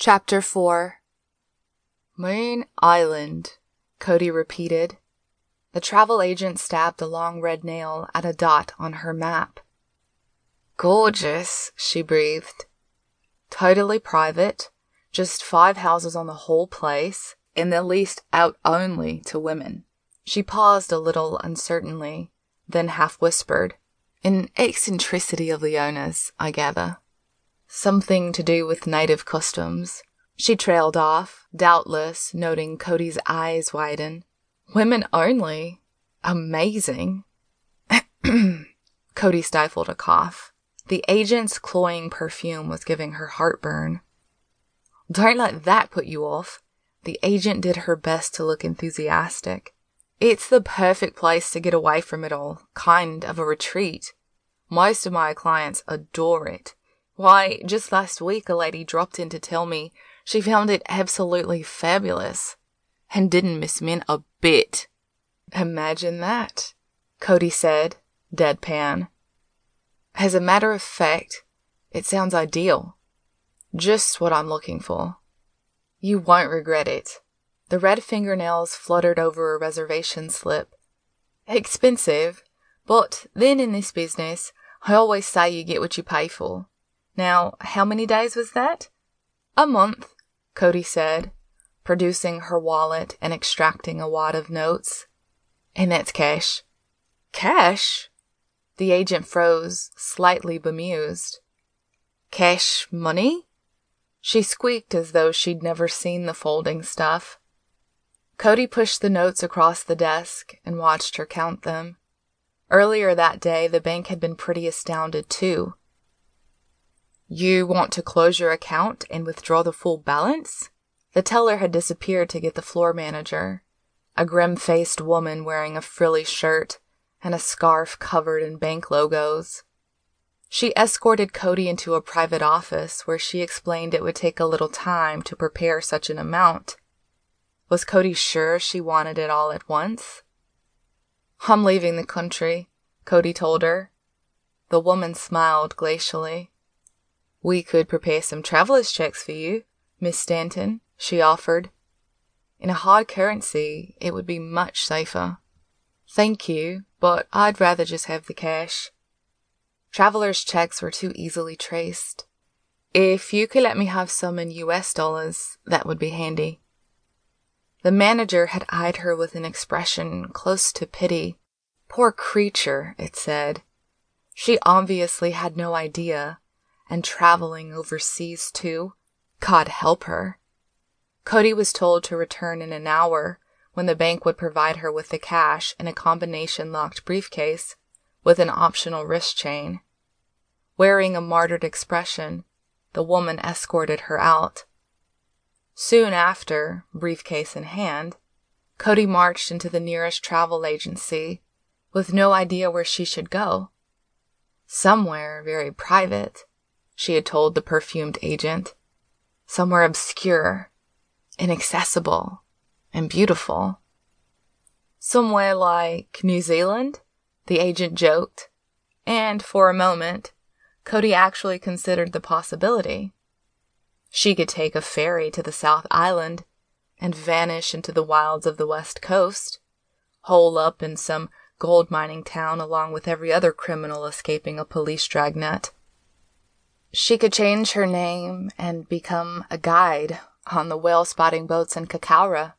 Chapter 4 Moon Island, Cody repeated. The travel agent stabbed a long red nail at a dot on her map. Gorgeous, she breathed. Totally private, just five houses on the whole place, and the leased out only to women. She paused a little uncertainly, then half whispered. An eccentricity of the owner's, I gather. Something to do with native customs. She trailed off, doubtless noting Cody's eyes widen. Women only? Amazing. Cody stifled a cough. The agent's cloying perfume was giving her heartburn. Don't let that put you off. The agent did her best to look enthusiastic. It's the perfect place to get away from it all, kind of a retreat. Most of my clients adore it. Why, just last week a lady dropped in to tell me she found it absolutely fabulous and didn't miss Min a bit. Imagine that, Cody said, deadpan. As a matter of fact, it sounds ideal. Just what I'm looking for. You won't regret it. The red fingernails fluttered over a reservation slip. Expensive, but then in this business, I always say you get what you pay for. Now, how many days was that? A month, Cody said, producing her wallet and extracting a wad of notes. And that's cash. Cash? The agent froze, slightly bemused. Cash money? She squeaked as though she'd never seen the folding stuff. Cody pushed the notes across the desk and watched her count them. Earlier that day, the bank had been pretty astounded too. You want to close your account and withdraw the full balance? The teller had disappeared to get the floor manager, a grim faced woman wearing a frilly shirt and a scarf covered in bank logos. She escorted Cody into a private office where she explained it would take a little time to prepare such an amount. Was Cody sure she wanted it all at once? I'm leaving the country, Cody told her. The woman smiled glacially. We could prepare some traveler's checks for you, Miss Stanton, she offered. In a hard currency, it would be much safer. Thank you, but I'd rather just have the cash. Traveler's checks were too easily traced. If you could let me have some in US dollars, that would be handy. The manager had eyed her with an expression close to pity. Poor creature, it said. She obviously had no idea and traveling overseas too. God help her. Cody was told to return in an hour when the bank would provide her with the cash in a combination locked briefcase with an optional wrist chain. Wearing a martyred expression, the woman escorted her out. Soon after, briefcase in hand, Cody marched into the nearest travel agency with no idea where she should go. Somewhere very private she had told the perfumed agent. Somewhere obscure, inaccessible, and beautiful. Somewhere like New Zealand, the agent joked, and for a moment, Cody actually considered the possibility. She could take a ferry to the South Island and vanish into the wilds of the West Coast, hole up in some gold mining town along with every other criminal escaping a police dragnet. She could change her name and become a guide on the whale spotting boats in Kaikoura.